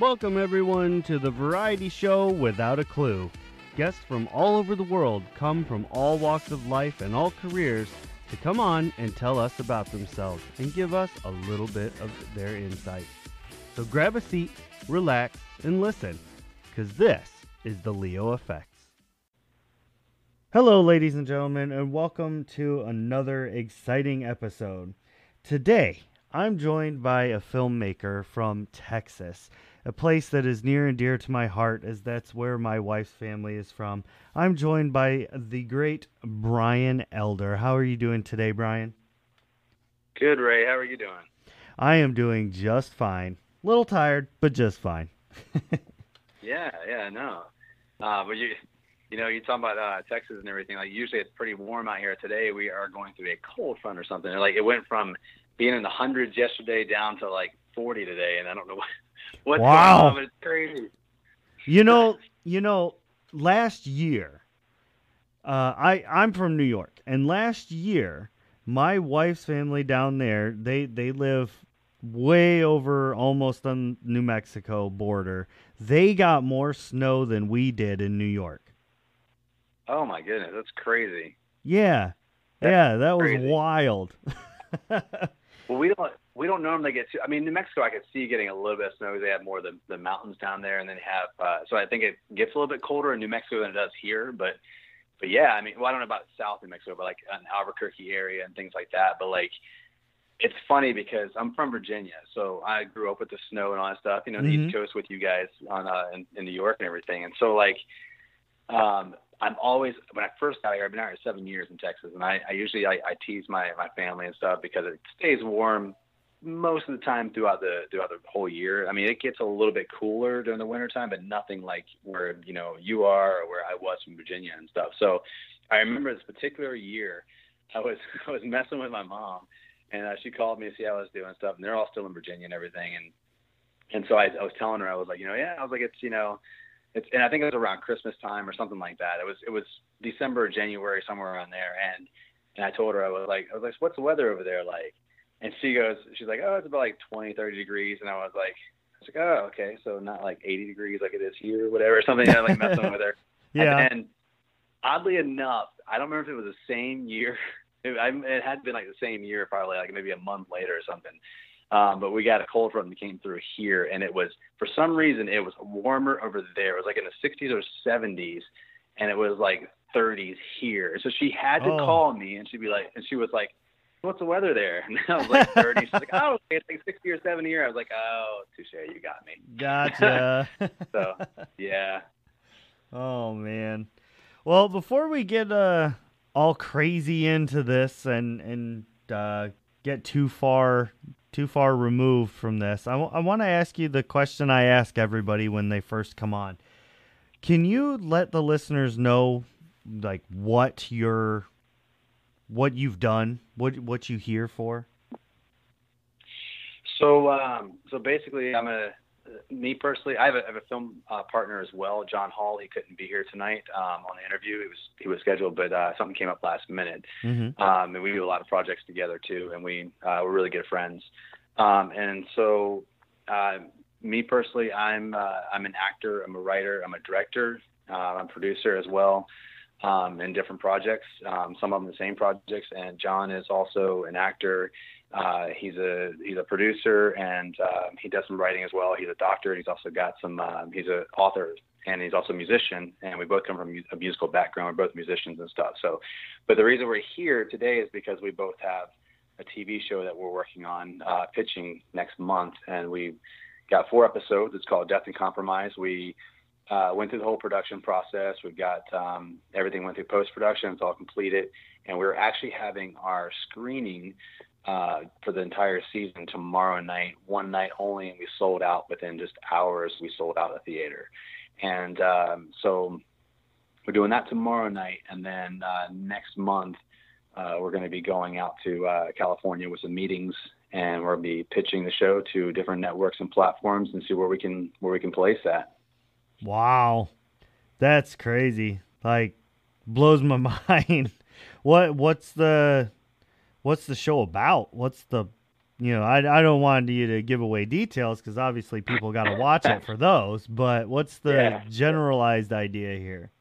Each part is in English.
Welcome, everyone, to the variety show Without a Clue. Guests from all over the world come from all walks of life and all careers to come on and tell us about themselves and give us a little bit of their insight. So grab a seat, relax, and listen, because this is the Leo Affects. Hello, ladies and gentlemen, and welcome to another exciting episode. Today, I'm joined by a filmmaker from Texas, a place that is near and dear to my heart, as that's where my wife's family is from. I'm joined by the great Brian Elder. How are you doing today, Brian? Good, Ray. How are you doing? I am doing just fine. A little tired, but just fine. yeah, yeah, no. Uh, but you, you know, you talk about uh, Texas and everything. Like usually it's pretty warm out here. Today we are going through a cold front or something. Like it went from being in the hundreds yesterday down to like 40 today, and I don't know what what's wow. going on, it's crazy. You know, you know, last year, uh, I I'm from New York, and last year my wife's family down there they they live way over almost on New Mexico border. They got more snow than we did in New York. Oh my goodness, that's crazy. Yeah, that's yeah, that was crazy. wild. well, we don't we don't normally get. To, I mean, New Mexico, I could see getting a little bit of snow. They have more of the, the mountains down there, and then have. Uh, so I think it gets a little bit colder in New Mexico than it does here. But but yeah, I mean, well, I don't know about South New Mexico, but like an Albuquerque area and things like that. But like, it's funny because I'm from Virginia, so I grew up with the snow and all that stuff. You know, mm-hmm. the East Coast with you guys on uh, in, in New York and everything. And so like, um, I'm always when I first got here. I've been out here seven years in Texas, and I, I usually I, I tease my my family and stuff because it stays warm most of the time throughout the throughout the whole year. I mean, it gets a little bit cooler during the winter time, but nothing like where you know you are or where I was from Virginia and stuff. So I remember this particular year, I was I was messing with my mom, and uh, she called me to see how I was doing and stuff, and they're all still in Virginia and everything, and and so I, I was telling her I was like, you know, yeah, I was like, it's you know it's and I think it was around Christmas time or something like that. It was it was December, January, somewhere around there. And and I told her I was like I was like, what's the weather over there like? And she goes, she's like, oh, it's about like 20, 30 degrees. And I was like, I was like, oh, okay, so not like 80 degrees like it is here, or whatever, something. Know, like messing with her. Yeah. And, and oddly enough, I don't remember if it was the same year. It, I, it had been like the same year, probably like maybe a month later or something. Um, but we got a cold front that came through here, and it was for some reason it was warmer over there. It was like in the 60s or 70s, and it was like 30s here. So she had to oh. call me, and she'd be like, and she was like, "What's the weather there?" And I was like 30. She's like, "Oh, it's like 60 or 70 here." I was like, "Oh, touche, you got me." Gotcha. so yeah. Oh man. Well, before we get uh all crazy into this and and uh, get too far too far removed from this. I, w- I want to ask you the question I ask everybody when they first come on. Can you let the listeners know like what you're what you've done, what what you here for? So um, so basically I'm a me personally, I have a, I have a film uh, partner as well, John Hall. He couldn't be here tonight um, on the interview. He was he was scheduled, but uh, something came up last minute. Mm-hmm. Um, and we do a lot of projects together too, and we uh, we're really good friends. Um, and so, uh, me personally, I'm uh, I'm an actor, I'm a writer, I'm a director, uh, I'm a producer as well. Um, in different projects, um, some of them the same projects, and John is also an actor uh, he's a he's a producer and uh, he does some writing as well. He's a doctor. And he's also got some. Uh, he's an author and he's also a musician. And we both come from a musical background. We're both musicians and stuff. So, but the reason we're here today is because we both have a TV show that we're working on uh, pitching next month, and we got four episodes. It's called Death and Compromise. We uh, went through the whole production process. We've got um, everything went through post production. It's all completed, and we're actually having our screening uh, for the entire season tomorrow night, one night only, and we sold out within just hours. We sold out a theater, and um, so we're doing that tomorrow night, and then uh, next month uh, we're going to be going out to uh, California with some meetings, and we'll be pitching the show to different networks and platforms and see where we can where we can place that. Wow, that's crazy! Like blows my mind. what what's the what's the show about? What's the you know, I, I don't want you to give away details because obviously people got to watch it for those. But what's the Yeah. generalized idea here?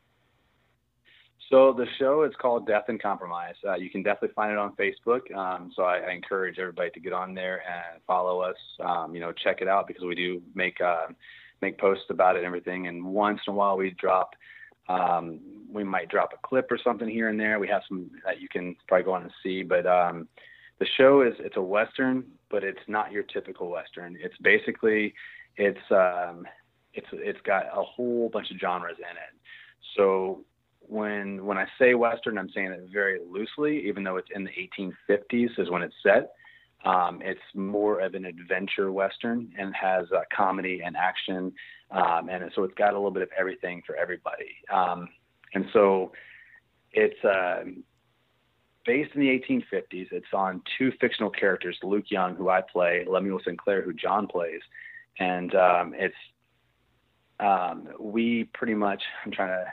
So the show is called Death and Compromise. Uh, you can definitely find it on Facebook. Um, so I, I encourage everybody to get on there and follow us. Um, you know, check it out because we do make uh, make posts about it and everything. And once in a while we drop, um, we might drop a clip or something here and there. We have some that you can probably go on and see. But um, the show is it's a western, but it's not your typical western. It's basically it's um, it's it's got a whole bunch of genres in it. So when when I say Western, I'm saying it very loosely, even though it's in the 1850s is when it's set. Um, it's more of an adventure Western and has uh, comedy and action, um, and so it's got a little bit of everything for everybody. Um, and so it's uh, based in the 1850s. It's on two fictional characters, Luke Young, who I play, Lemuel Sinclair, who John plays, and um, it's um, we pretty much. I'm trying to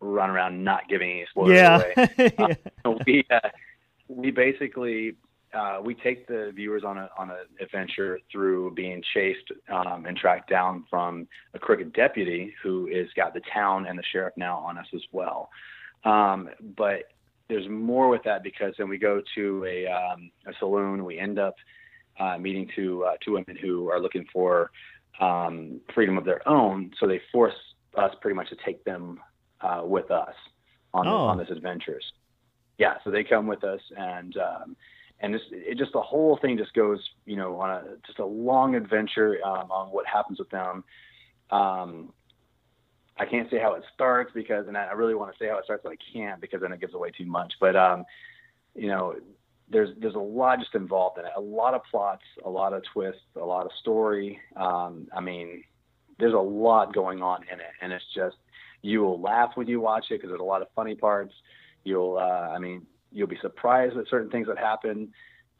run around not giving any spoilers away. yeah. So we uh, we basically uh, we take the viewers on a on an adventure through being chased um, and tracked down from a crooked deputy who has got the town and the sheriff now on us as well. Um, but there's more with that because then we go to a um, a saloon. We end up uh, meeting two uh, two women who are looking for um, freedom of their own. So they force us pretty much to take them uh, with us on Oh. on this adventures. Yeah, so they come with us, and um, and it just the whole thing just goes, you know, on a just a long adventure um, on what happens with them. Um, I can't say how it starts because, and I really want to say how it starts, but I can't because then it gives away too much. But um, you know, there's there's a lot just involved in it. A lot of plots, a lot of twists, a lot of story. Um, I mean, there's a lot going on in it, and it's just you will laugh when you watch it because there's a lot of funny parts. You'll, uh, I mean, you'll be surprised at certain things that happen.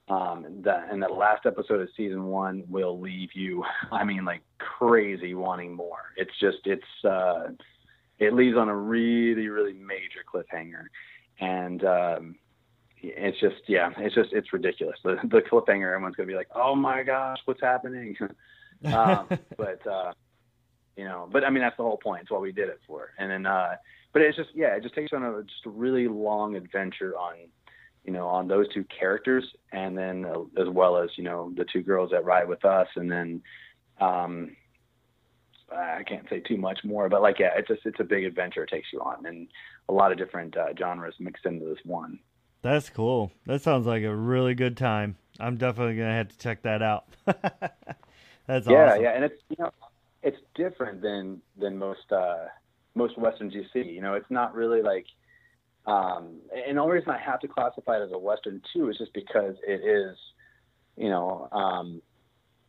Um, that and that last episode of season one will leave you, I mean, like crazy wanting more. It's just, it's, uh, it leaves on a really, really major cliffhanger, and um, it's just, yeah, it's just, it's ridiculous. The, the cliffhanger, everyone's gonna be like, oh my gosh, what's happening? um, but uh, you know, but I mean that's the whole point. It's what we did it for. And then, uh, but it's just yeah, it just takes on a just a really long adventure on, you know, on those two characters, and then uh, as well as you know the two girls that ride with us, and then. Um, I can't say too much more, but like, yeah, it's just, it's a big adventure it takes you on and a lot of different uh, genres mixed into this one. That's cool. That sounds like a really good time. I'm definitely gonna have to check that out. That's awesome. yeah, awesome. yeah, and it's you know, it's different than than most uh, most westerns you see. You know, it's not really like, um, and the only reason I have to classify it as a western too is just because it is, you know, um,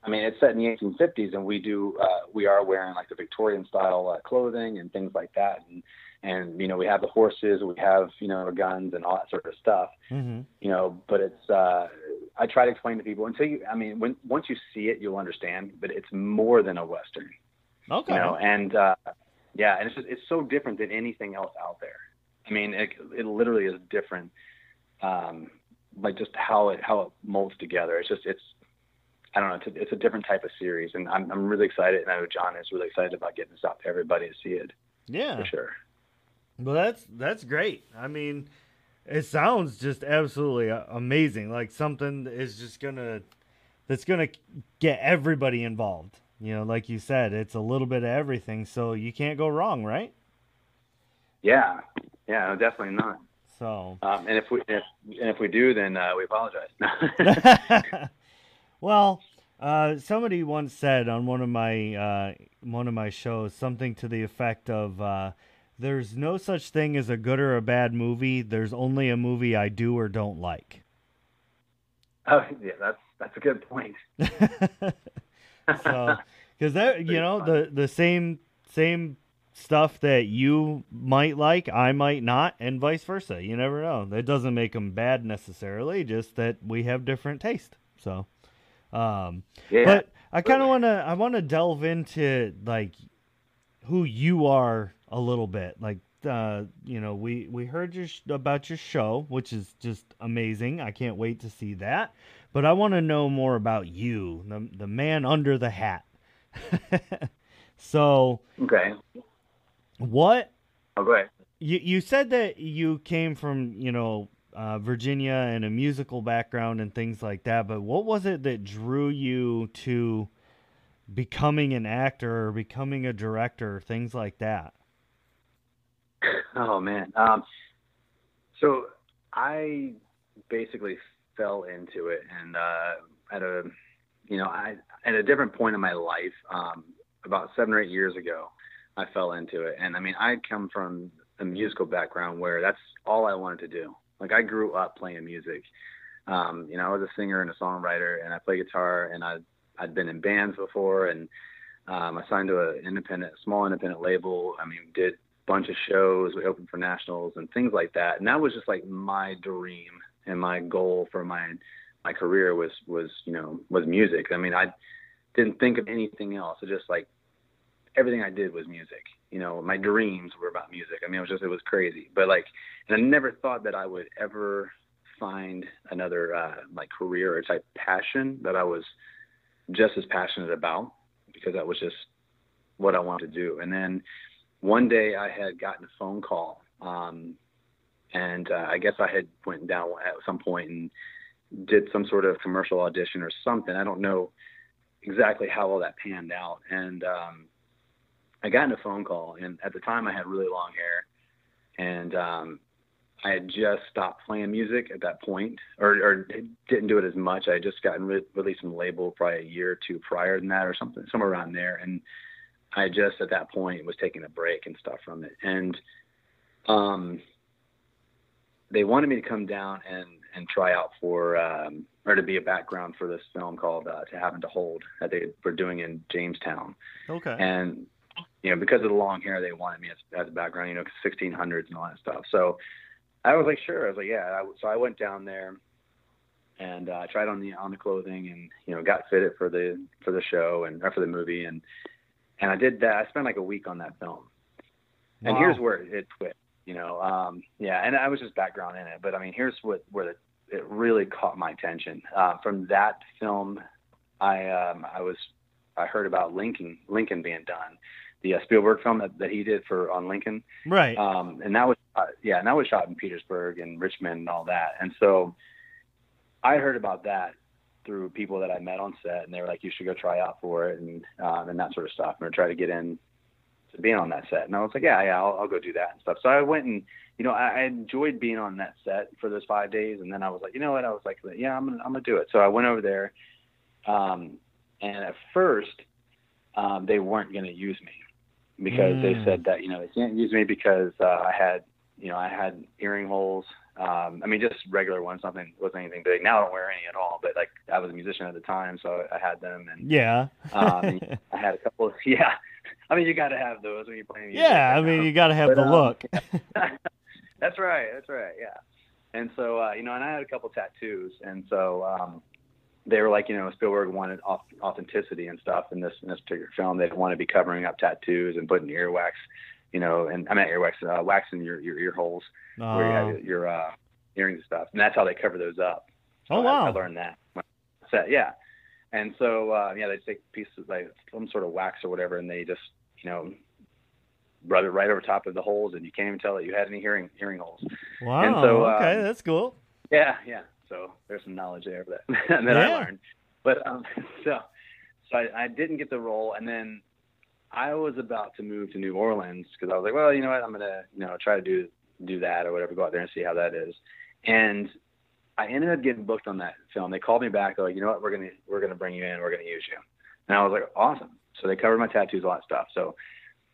I mean, it's set in the 1850s, and we do uh, we are wearing like the Victorian style uh, clothing and things like that, and and you know we have the horses, we have you know guns and all that sort of stuff hmm you know but it's uh i try to explain to people until you i mean when once you see it you'll understand but it's more than a western Okay. you know and uh yeah and it's just it's so different than anything else out there i mean it, it literally is different um like just how it how it molds together it's just it's i don't know it's a, it's a different type of series and i'm i'm really excited and i know john is really excited about getting this out to everybody to see it yeah. for sure Well, that's that's great. I mean, it sounds just absolutely amazing. Like something is just gonna that's gonna get everybody involved. You know, like you said, it's a little bit of everything, so you can't go wrong, right? yeah yeah no, definitely not So, um and if we if and if we do then uh we apologize well, uh, somebody once said on one of my uh, one of my shows something to the effect of, uh, "There's no such thing as a good or a bad movie. There's only a movie I do or don't like." Oh, yeah, that's that's a good point. so, because that you know the the same same stuff that you might like, I might not, and vice versa. You never know. That doesn't make them bad necessarily. Just that we have different taste. So, um, yeah, but I kind of want to I want to delve into like who you are a little bit. Like uh, you know, we we heard your sh- about your show, which is just amazing. I can't wait to see that. But I want to know more about you, the the man under the hat. so Okay. what Oh, go ahead. you you said that you came from you know uh, Virginia and a musical background and things like that, but what was it that drew you to becoming an actor or becoming a director, things like that? Oh man. Um, so I basically fell into it, and uh, at a, you know, I at a different point in my life, um, about seven or eight years ago, I fell into it, and I mean, I come from a musical background where that's all I wanted to do. Like I grew up playing music. Um, you know, I was a singer and a songwriter, and I play guitar, and I I'd been in bands before, and um, I signed to an independent, small independent label. I mean, did bunch of shows. We opened for nationals and things like that. And that was just like my dream and my goal for my my career was was you know was music. I mean, I didn't think of anything else. It just like everything I did was music. You know, my dreams were about music. I mean, it was just it was crazy. But like, and I never thought that I would ever find another uh, like career or type passion that I was just as passionate about because that was just what I wanted to do. And then one day I had gotten a phone call, um, and uh, I guess I had went down at some point and did some sort of commercial audition or something. I don't know exactly how all that panned out. And um, I got in a phone call, and at the time I had really long hair, and um, I had just stopped playing music at that point, or, or didn't do it as much. I had just gotten re- released from the label probably a year or two prior than that, or something, somewhere around there. And I just at that point was taking a break and stuff from it. And um, they wanted me to come down and and try out for um, or to be a background for this film called uh, "To Have and to Hold" that they were doing in Jamestown. Okay. And you know, because of the long hair, they wanted me as, as a background, you know, 1600s and all that stuff. So I was like, sure. I was like, yeah. I, so I went down there and uh, tried on the on the clothing and you know got fitted for the for the show and or for the movie and and I did that. I spent like a week on that film. And Wow. here's where it twist, you know. Um, yeah, and I was just background in it, but I mean, here's what where the, it really caught my attention. Uh, from that film, I um, I was I heard about Lincoln Lincoln being done, the uh, Spielberg film that, that he did for on Lincoln Right. um, and that was uh, yeah, and that was shot in Petersburg and Richmond and all that. And so I heard about that through people that I met on set, and they were like, "You should go try out for it," and um, and that sort of stuff, and try to get in to being on that set. And I was like, "Yeah, yeah, I'll, I'll go do that and stuff." So I went and you know I, I enjoyed being on that set for those five days, and then I was like, you know what? I was like, yeah, I'm gonna I'm gonna do it. So I went over there, um, and at first um, they weren't gonna use me because they Mm. said that you know they can't use me because uh, I had you know I had earring holes. Um, I mean, just regular ones. Nothing wasn't anything big. Now I don't wear any at all. But like I was a musician at the time, so I had them, and yeah. um, I had a couple. Yeah, I mean, you got to have those when you're playing music. yeah. I mean, you got to have But, the um, look. that's right. That's right. Yeah. And so, uh, you know, and I had a couple tattoos, and so um, they were like, you know, Spielberg wanted authenticity and stuff in this in this particular film. They didn't want to be covering up tattoos and putting earwax, you know, and I mean earwax, uh, wax in your your ear holes where you have your uh, earrings and stuff, and that's how they cover those up. So Oh, I- wow. I, learned that. So, yeah. And so, uh, yeah, they take pieces like some sort of wax or whatever, and they just, you know, rub it right over top of the holes, and you can't even tell that you had any hearing hearing holes. wow. and so, okay, um, that's cool. Yeah, yeah. So there's some knowledge there that that Yeah. I learned. But um, so so I, I didn't get the role, and then I was about to move to New Orleans because I was like, well, you know what, I'm gonna you know try to do do that or whatever, go out there and see how that is. And I ended up getting booked on that film. They called me back, they're like, you know what, we're gonna we're gonna bring you in, we're gonna use you. And I was like, awesome. So they covered my tattoos, a lot of stuff. So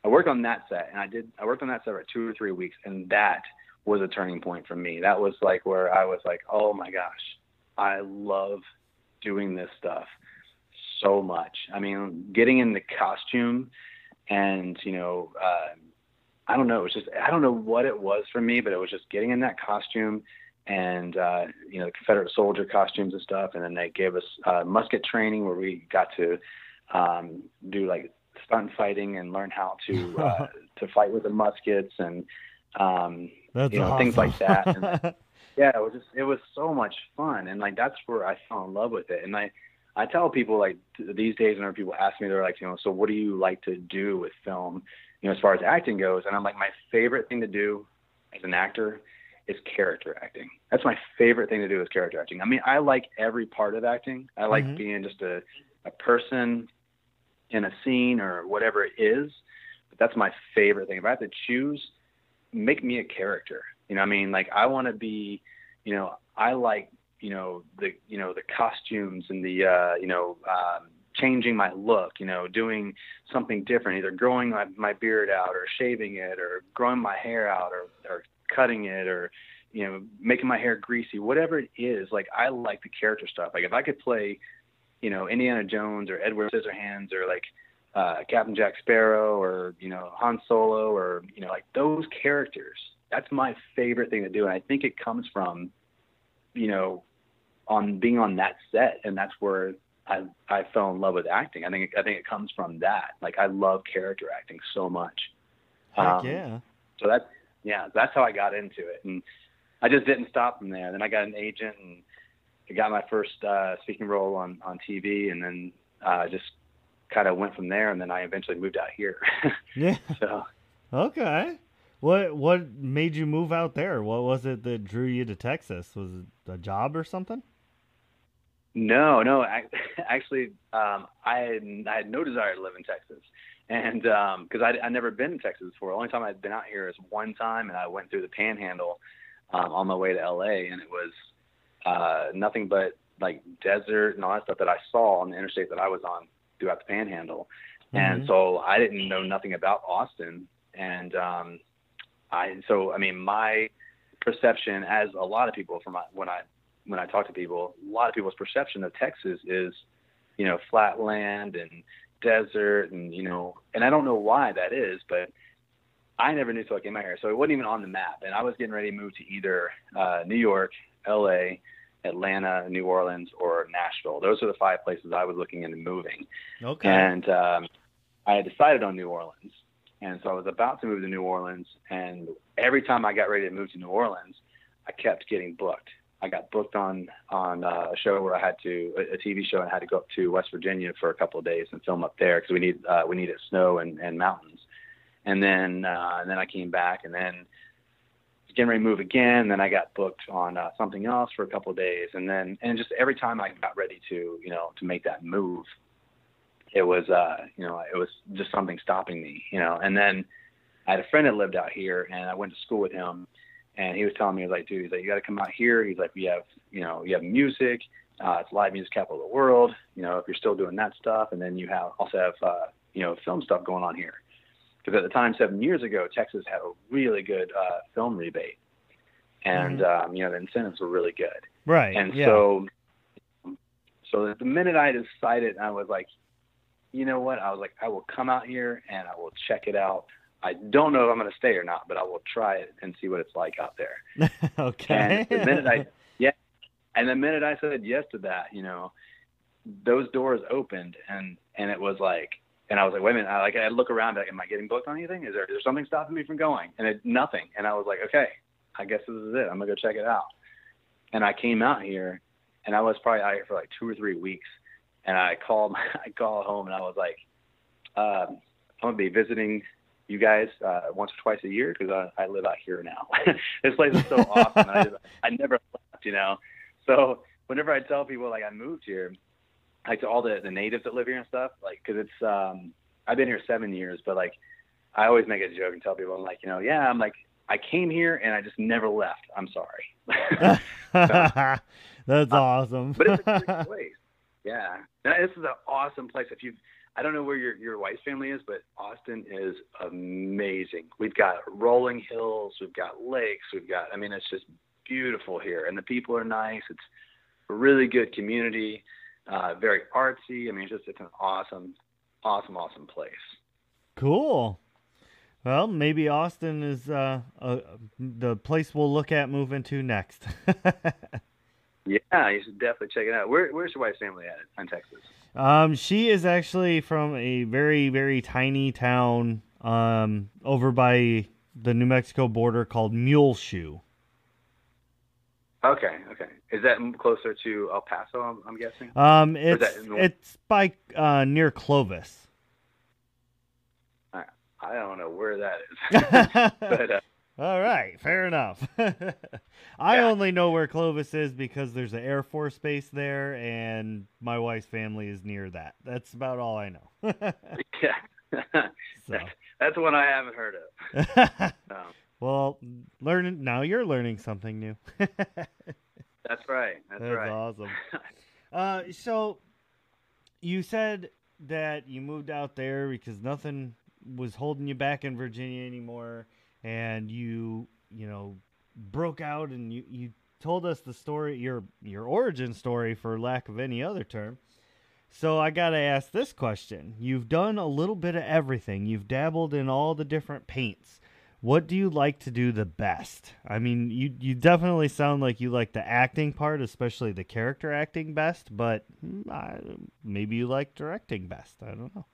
I worked on that set, and I did. I worked on that set for two or three weeks, and that was a turning point for me. That was like where I was like, oh my gosh, I love doing this stuff so much. I mean, getting in the costume and, you know, uh, I don't know, it was just, I don't know what it was for me, but it was just getting in that costume and, uh, you know, the Confederate soldier costumes and stuff. And then they gave us uh, musket training where we got to um, do like stunt fighting and learn how to, uh, to fight with the muskets and, um, you know, awesome. things like that. yeah, it was just it was so much fun, and like that's where I fell in love with it. And I I tell people like these days whenever people ask me, they're like, you know, so what do you like to do with film, you know, as far as acting goes? And I'm like, my favorite thing to do as an actor is character acting. That's my favorite thing to do is character acting. I mean, I like every part of acting. I like Mhm. being just a a person in a scene or whatever it is. But that's my favorite thing. If I have to choose, make me a character. You know, what I mean, like I want to be, you know, I like, you know, the, you know, the costumes and the, uh, you know, um, changing my look, you know, doing something different, either growing my, my beard out or shaving it or growing my hair out or, or cutting it or, you know, making my hair greasy, whatever it is. Like I like the character stuff. Like if I could play, you know, Indiana Jones or Edward Scissorhands or like, uh, Captain Jack Sparrow or you know Han Solo or you know like those characters. That's my favorite thing to do, and I think it comes from, you know, on being on that set, and that's where I I fell in love with acting. I think I think it comes from that. Like I love character acting so much. Um, yeah. So that yeah, that's how I got into it, and I just didn't stop from there. Then I got an agent and I got my first uh, speaking role on on TV, and then uh, just kind of went from there. And then I eventually moved out here. Yeah. so Okay. What what made you move out there? What was it that drew you to Texas? Was it a job or something? no, no, I, actually, um, I had I had no desire to live in Texas, and because I I'd never been in Texas before. The only time I'd been out here is one time, and I went through the Panhandle um, on my way to LA, and it was uh, nothing but like desert and all that stuff that I saw on the interstate that I was on throughout the Panhandle. And Mhm. so I didn't know nothing about Austin. And um, I, so I mean, my perception, as a lot of people from my, when I when I talk to people, a lot of people's perception of Texas is, you know, flat land and desert, and you know, and I don't know why that is, but I never knew till I came out here, so it wasn't even on the map. And I was getting ready to move to either uh, New York, L.A., Atlanta, New Orleans, or Nashville. Those are the five places I was looking into moving. Okay. And um, I had decided on New Orleans. And so I was about to move to New Orleans. And every time I got ready to move to New Orleans, I kept getting booked. I got booked on on uh, a show where I had to a, TV show and I had to go up to West Virginia for a couple of days and film up there because we need uh, we needed snow and, and mountains. And then uh, and then I came back and then getting ready to move again. Then I got booked on uh, something else for a couple of days, and then and just every time I got ready to you know to make that move, it was uh you know it was just something stopping me you know. And then I had a friend that lived out here, and I went to school with him, and he was telling me he was like, dude, he's like you got to come out here. He's like we have you know you have music. Uh, it's live music capital of the world. You know, if you're still doing that stuff, and then you have also have uh, you know film stuff going on here because at the time seven years ago texas had a really good uh, film rebate and um, you know the incentives were really good right. and yeah. so so the minute i decided i was like you know what i was like i will come out here and i will check it out i don't know if i'm going to stay or not but i will try it and see what it's like out there okay. and the minute I, yeah, and the minute I said yes to that, you know, those doors opened, and and it was like, and I was like, wait a minute, I like I look around, like, am I getting booked on anything? Is there is there something stopping me from going? And it nothing, and I was like, okay, I guess this is it. I'm gonna go check it out. And I came out here, and I was probably out here for like two or three weeks, and I called, I called home, and I was like, um, I'm gonna be visiting you guys uh, once or twice a year because I, I live out here now. this place is so awesome. I, just, I never left, you know. So whenever I tell people like I moved here, like to all the, the natives that live here and stuff, like because it's um, I've been here seven years, but like I always make a joke and tell people I'm like, you know, yeah, I'm like I came here and I just never left. I'm sorry. That's awesome. but it's a great place. Yeah, and this is an awesome place. If you, I don't know where your your wife's family is, but Austin is amazing. We've got rolling hills, we've got lakes, we've got. I mean, it's just beautiful here, and the people are nice. It's a really good community, uh, very artsy. I mean, it's just it's an awesome, awesome, awesome place. Cool. Well, maybe Austin is uh, uh, the place we'll look at moving to next. Yeah, you should definitely check it out. Where, where's your wife's family at in Texas? um, she is actually from a very, very tiny town um, over by the New Mexico border called Muleshoe. Okay, okay. Is that closer to El Paso? I'm, I'm guessing. Um, it's it's by uh, near Clovis. I don't know where that is, but uh, All right, fair enough. I Yeah. only know where Clovis is because there's an Air Force base there, and my wife's family is near that. That's about all I know. yeah, so, that's one I haven't heard of. Um, well, learning now you're learning something new. that's right. That's, That's right. awesome. Uh, so you said that you moved out there because nothing was holding you back in Virginia anymore, and you, you know, broke out and you, you told us the story, your your origin story, for lack of any other term. So I gotta ask this question: You've done a little bit of everything. You've dabbled in all the different paints. What do you like to do the best? I mean, you you definitely sound like you like the acting part, especially the character acting best. But hmm, I, maybe you like directing best. I don't know.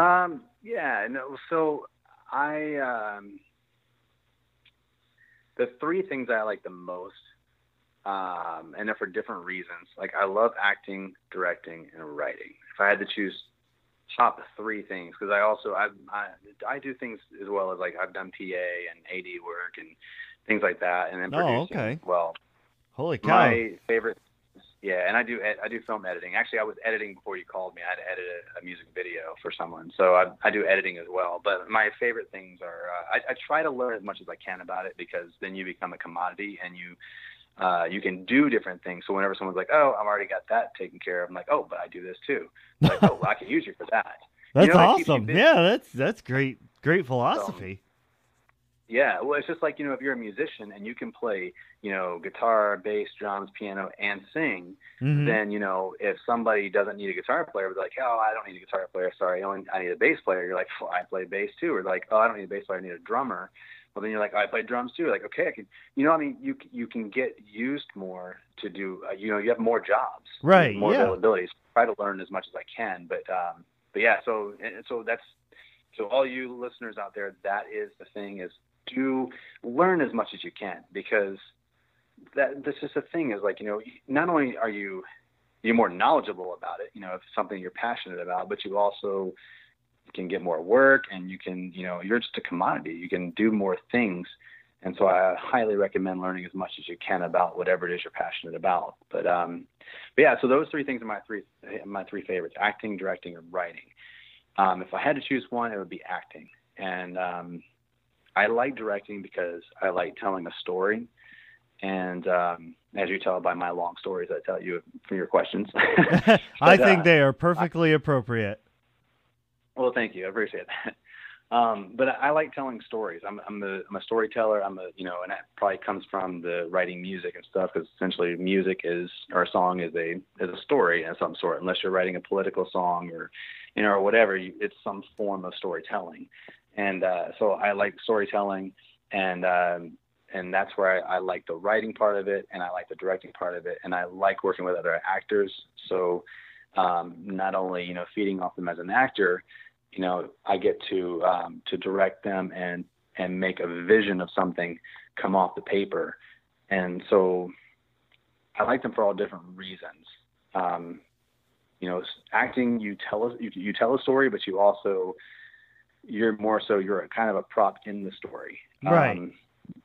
Um, yeah, no. So I, um, the three things I like the most, um, and they're for different reasons. Like I love acting, directing, and writing. If I had to choose top three things, because I also I, I I do things as well as like I've done PA and AD work and things like that, and then Oh, producing. okay. Well, Holy cow! my favorite, yeah, and I do ed- I do film editing. Actually, I was editing before you called me. I had to edit a, a music video for someone, so I, I do editing as well. But my favorite things are uh, I, I try to learn as much as I can about it because then you become a commodity and you uh, you can do different things. So whenever someone's like, "Oh, I've already got that taken care of," I'm like, "Oh, but I do this too." Like, "Oh, well, I can use you for that." that's you know, awesome. Yeah, that's that's great. Great philosophy. Yeah, well, it's just like you know, if you're a musician and you can play, you know, guitar, bass, drums, piano, and sing, Mhm. then you know if somebody doesn't need a guitar player, but like, oh, I don't need a guitar player. Sorry, I, only, I need a bass player. You're like, well, I play bass too. Or like, oh, I don't need a bass player. I need a drummer. Well, then you're like, oh, I play drums too. Like, okay, I can. You know, I mean, you you can get used more to do. Uh, you know, you have more jobs, Right, More yeah. availabilities. Try to learn as much as I can, but um, but yeah. So and so that's so all you listeners out there, that is the thing is do learn as much as you can because that this is the thing is like you know not only are you you're more knowledgeable about it you know if something you're passionate about but you also can get more work and you can you know you're just a commodity. You can do more things. And so I highly recommend learning as much as you can about whatever it is you're passionate about. But um but yeah so those three things are my three my three favorites acting directing and writing. Um if I had to choose one it would be acting. And um I like directing because I like telling a story. And um, as you tell by my long stories, I tell you from your questions. I think uh, they are perfectly appropriate. well, thank you. I appreciate that. Um, but I, I like telling stories. I'm, I'm, a, I'm a storyteller. I'm a, you know, and that probably comes from the writing music and stuff because essentially music is, or a song is a, is a story of some sort, unless you're writing a political song or, you know, or whatever, you, it's some form of storytelling. And uh, so I like storytelling and, um, and that's where I, I like the writing part of it and I like the directing part of it. And I like working with other actors. So um, not only, you know, feeding off them as an actor, you know, I get to um, to direct them and and make a vision of something come off the paper, and so I like them for all different reasons. Um, you know, acting you tell us you, you tell a story, but you also you're more so you're a kind of a prop in the story. Right. Um,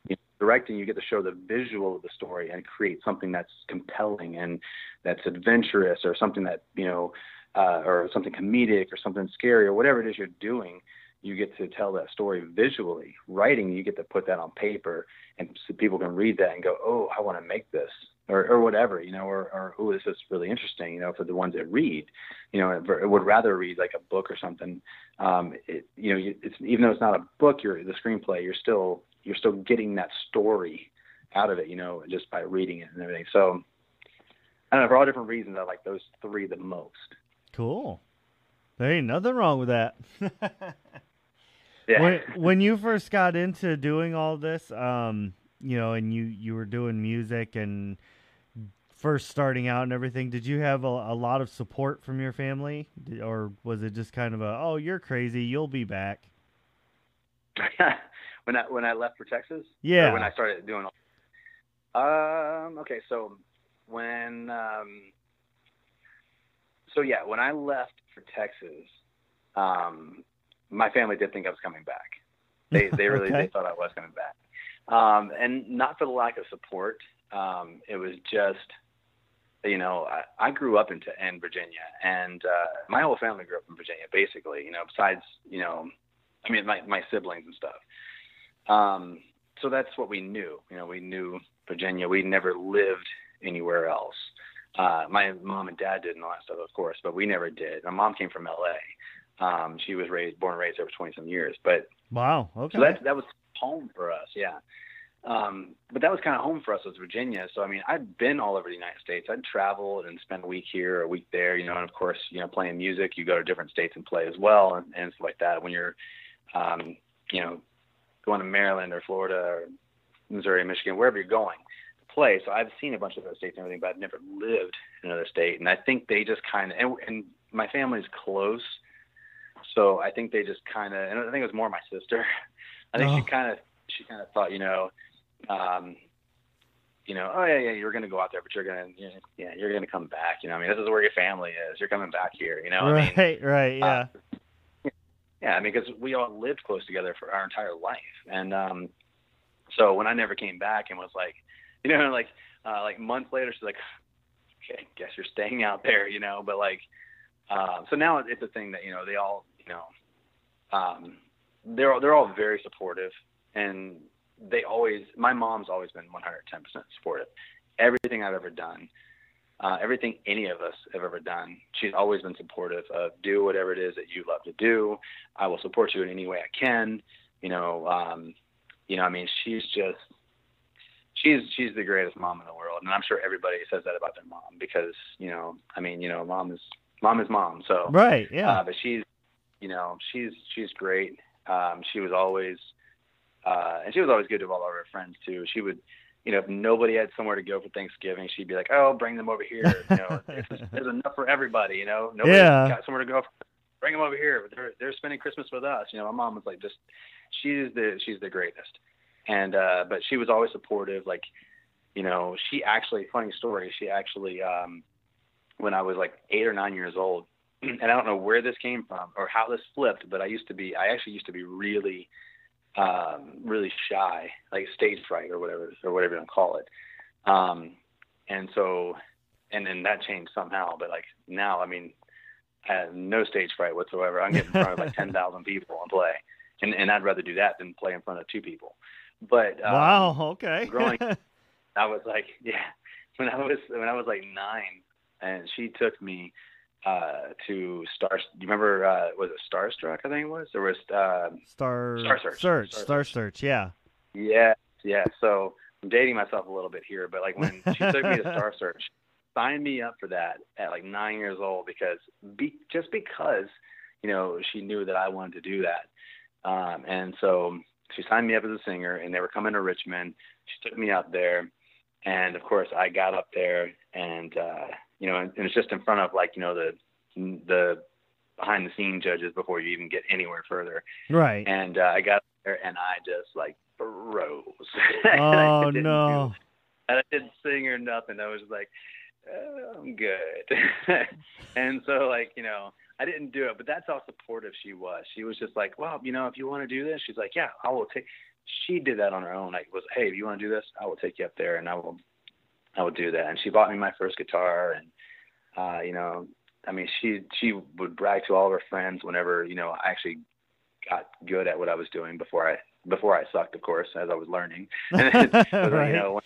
you directing, you get to show the visual of the story and create something that's compelling and that's adventurous or something that you know uh, or something comedic or something scary or whatever it is you're doing, you get to tell that story visually. Writing, you get to put that on paper, and so people can read that and go, "Oh, I want to make this," or or whatever, you know, or or "Oh, this is really interesting," you know, for the ones that read, you know, it would rather read like a book or something. Um, it, you know, it's even though it's not a book, you're the screenplay, you're still you're still getting that story out of it, you know, just by reading it and everything. So. I don't know, for all different reasons, I like those three the most. Cool. There ain't nothing wrong with that. Yeah. when, when you first got into doing all this, um, you know, and you you were doing music and first starting out and everything, did you have a, a lot of support from your family, Did- or was it just kind of a, oh, you're crazy, you'll be back? when I when I left for Texas. Yeah. When I started doing. All um. Okay. So when um. So yeah, when I left for Texas, um, my family did think I was coming back. They they really Okay. they thought I was coming back, um, and not for the lack of support. Um, it was just, you know, I, I grew up in in Virginia, and uh, my whole family grew up in Virginia, basically. You know, besides you know, I mean my my siblings and stuff. Um, so that's what we knew. You know, we knew Virginia. We never lived anywhere else. Uh, my mom and dad did and all that stuff, of course, but we never did. My mom came from LA. Um, she was raised, born and raised there for 20 some years, but Wow. Okay. so that that was home for us, yeah. Um, but that was kind of home for us was Virginia. So I mean, I'd been all over the United States. I'd traveled and spend a week here, a week there, you know. And of course, you know, playing music, you go to different states and play as well, and, and stuff like that. When you're, um, you know, going to Maryland or Florida or Missouri, Michigan, wherever you're going to play. So I've seen a bunch of those states and everything, but I've never lived in another state. And I think they just kind of, and, and my family's close, so I think they just kind of, and I think it was more my sister. I think Oh. she kind of, she kind of thought, you know, um, you know, oh yeah, yeah, you're gonna go out there, but you're gonna, yeah, you're gonna come back. You know, I mean, this is where your family is. You're coming back here. You know, I mean, right. right. Yeah. yeah, I mean, because we all lived close together for our entire life, and um, so when I never came back and was like, you know, like uh, like months later, she's like, okay, guess you're staying out there, you know, but like, uh, so now it's a thing that you know they all, you know, um, they're all, they're all very supportive, and they always, my mom's always been 110% supportive. Everything I've ever done, uh, everything any of us have ever done, she's always been supportive of do whatever it is that you love to do. I will support you in any way I can. You know, um, you know, I mean, she's just, she's, she's the greatest mom in the world. And I'm sure everybody says that about their mom because, you know, I mean, you know, mom is, mom is mom. So, Right. Yeah. uh, but she's, you know, she's, she's great. Um, she was always, uh, and she was always good to all of her friends too. She would, you know, if nobody had somewhere to go for Thanksgiving, she'd be like, "Oh, bring them over here." You know, there's, there's enough for everybody. You know, nobody Yeah. got somewhere to go. Bring them over here. They're they're spending Christmas with us. You know, my mom was like, just she's the she's the greatest. And uh, but she was always supportive. Like, you know, she actually funny story. She actually, um, when I was like eight or nine years old, and I don't know where this came from or how this flipped, but I used to be I actually used to be really um, really shy, like stage fright or whatever, or whatever you want to call it. Um, and so, and then that changed somehow. But like now, I mean, I have no stage fright whatsoever. I'm getting in front of like 10,000 people and play. And, and I'd rather do that than play in front of two people. But, um, wow. Okay. growing- I was like, yeah, when I was, when I was like nine and she took me, uh, to Star, do you remember, uh, was it Starstruck? I think it was, there was, uh, Star Star Search. Search. Star Star Search. Search. Yeah. Yeah, yeah. So I'm dating myself a little bit here, but like when she took me to Star Search, signed me up for that at like nine years old because be, just because you know she knew that I wanted to do that, um, and so she signed me up as a singer, and they were coming to Richmond. She took me up there, and of course I got up there, and uh, you know, and, and it's just in front of like you know the the behind the scene judges before you even get anywhere further. Right. And uh, I got there and I just like froze. Oh no. and I didn't sing or nothing. I was like, oh, I'm good. and so like, you know, I didn't do it, but that's how supportive she was. She was just like, well, you know, if you want to do this, she's like, yeah, I will take. She did that on her own. Like, was, hey, if you want to do this, I will take you up there, and I will, I will do that. And she bought me my first guitar, and uh, you know, I mean, she she would brag to all of her friends whenever you know I actually got good at what I was doing before I before I sucked, of course, as I was learning. And then, but then, right. you know,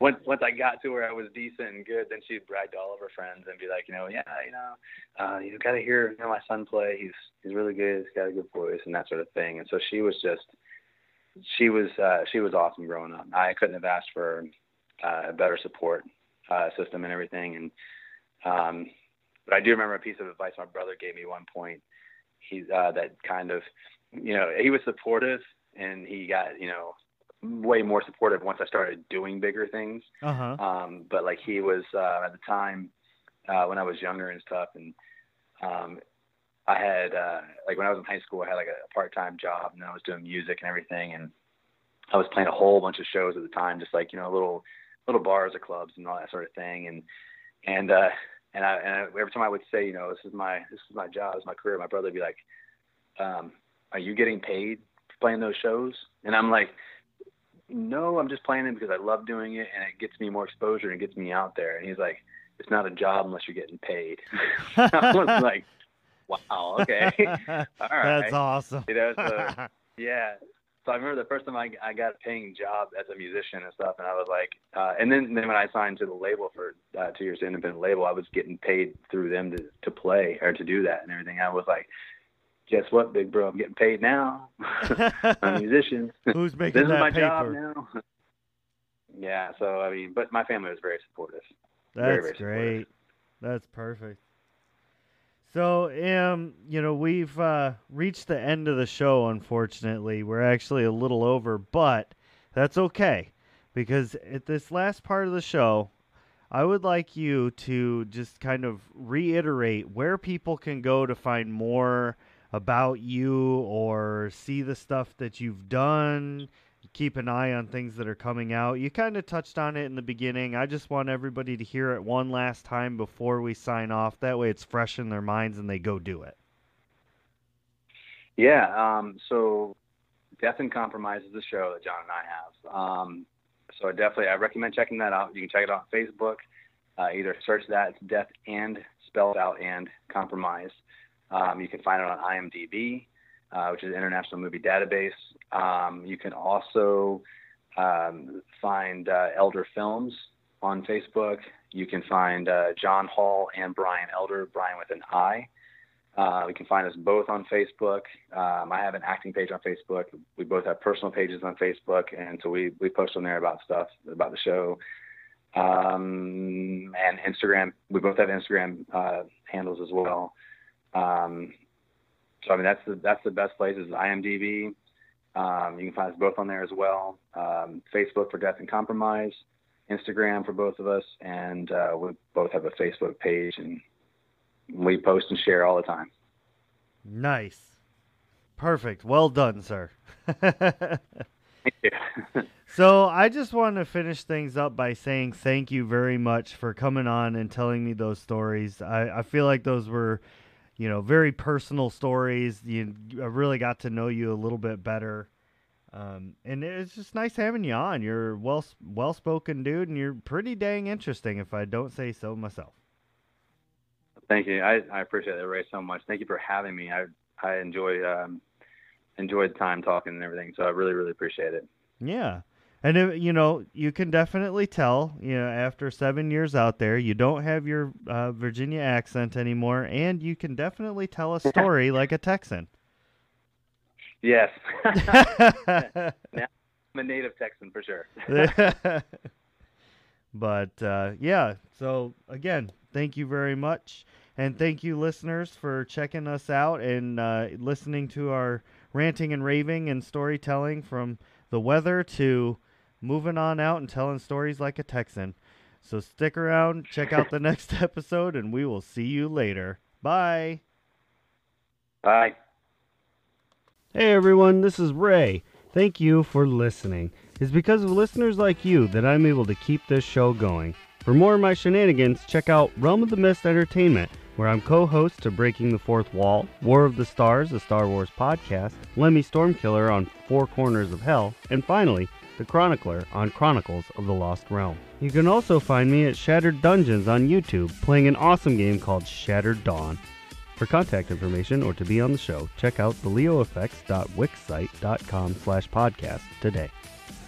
once once I got to where I was decent and good, then she'd brag to all of her friends and be like, you know, yeah, you know, uh, you got to hear you know my son play. He's he's really good. He's got a good voice and that sort of thing. And so she was just she was uh, she was awesome growing up. I couldn't have asked for uh, a better support uh, system and everything. And um, but I do remember a piece of advice my brother gave me one point. He's uh, that kind of you know he was supportive and he got you know way more supportive once I started doing bigger things. Uh huh. Um, but like he was uh, at the time uh, when I was younger and stuff, and um, I had uh, like when I was in high school, I had like a part-time job, and I was doing music and everything, and I was playing a whole bunch of shows at the time, just like you know a little little bars or clubs and all that sort of thing. And and uh, and I and I, every time I would say, you know, this is my this is my job, this is my career, my brother would be like, um, "Are you getting paid for playing those shows?" And I'm like, "No, I'm just playing them because I love doing it, and it gets me more exposure and gets me out there." And he's like, "It's not a job unless you're getting paid." I was like, "Wow, okay, all right." That's awesome. You know, so yeah. So I remember the first time I, I got a paying job as a musician and stuff, and I was like, uh, and then then when I signed to the label for uh, two years, independent label, I was getting paid through them to to play or to do that and everything. I was like, guess what, big bro, I'm getting paid now. I'm a musician. Who's making this that is my paper? job now. yeah. So I mean, but my family was very supportive. That's Very, very great. supportive. That's perfect. So, um, you know, we've uh, reached the end of the show. Unfortunately, we're actually a little over, but that's okay because at this last part of the show, I would like you to just kind of reiterate where people can go to find more about you or see the stuff that you've done, keep an eye on things that are coming out. You kind of touched on it in the beginning. I just want everybody to hear it one last time before we sign off. That way it's fresh in their minds and they go do it. Yeah. Um, so Death and Compromise is the show that John and I have. Um, so I definitely, I recommend checking that out. You can check it out on Facebook. Uh, either search that, it's Death and spelled out and Compromise. Um, you can find it on IMDb, uh, which is International Movie Database. Um, you can also um, find uh, Elder Films on Facebook. You can find uh, John Hall and Brian Elder, Brian with an I. Uh, you can find us both on Facebook. Um, I have an acting page on Facebook. We both have personal pages on Facebook, and so we we post on there about stuff about the show. Um, and Instagram. We both have Instagram uh, handles as well. Um, so I mean that's the that's the best places. Is IMDb. Um, you can find us both on there as well. Um, Facebook for Death and Compromise, Instagram for both of us, and uh, we both have a Facebook page and we post and share all the time. Nice. Perfect. Well done, sir. Thank you. So I just want to finish things up by saying thank you very much for coming on and telling me those stories. I, I feel like those were, you know, very personal stories. You I really got to know you a little bit better, um, and it's just nice having you on. You're well well spoken dude, and you're pretty dang interesting, if I don't say so myself. Thank you. I, I appreciate it, Ray, so much. Thank you for having me. I I enjoy um, enjoyed time talking and everything. So I really really appreciate it. Yeah. And if, you know, you can definitely tell, you know, after 7 years out there, you don't have your uh, Virginia accent anymore and you can definitely tell a story like a Texan. Yes. I'm a native Texan for sure. but uh, yeah, so again, thank you very much. And thank you, listeners, for checking us out and uh, listening to our ranting and raving and storytelling from the weather to moving on out and telling stories like a Texan. So stick around, check out the next episode, and we will see you later. Bye. Bye. Hey everyone, this is Ray. Thank you for listening. It's because of listeners like you that I'm able to keep this show going. For more of my shenanigans, check out Realm of the Mist Entertainment, where I'm co host to Breaking the Fourth Wall, War of the Stars, a Star Wars podcast, Lemmy Stormkiller on Four Corners of Hell, and finally, The Chronicler on Chronicles of the Lost Realm. You can also find me at Shattered Dungeons on YouTube, playing an awesome game called Shattered Dawn. For contact information or to be on the show, check out theleoaffects.wixsite.com slash podcast today.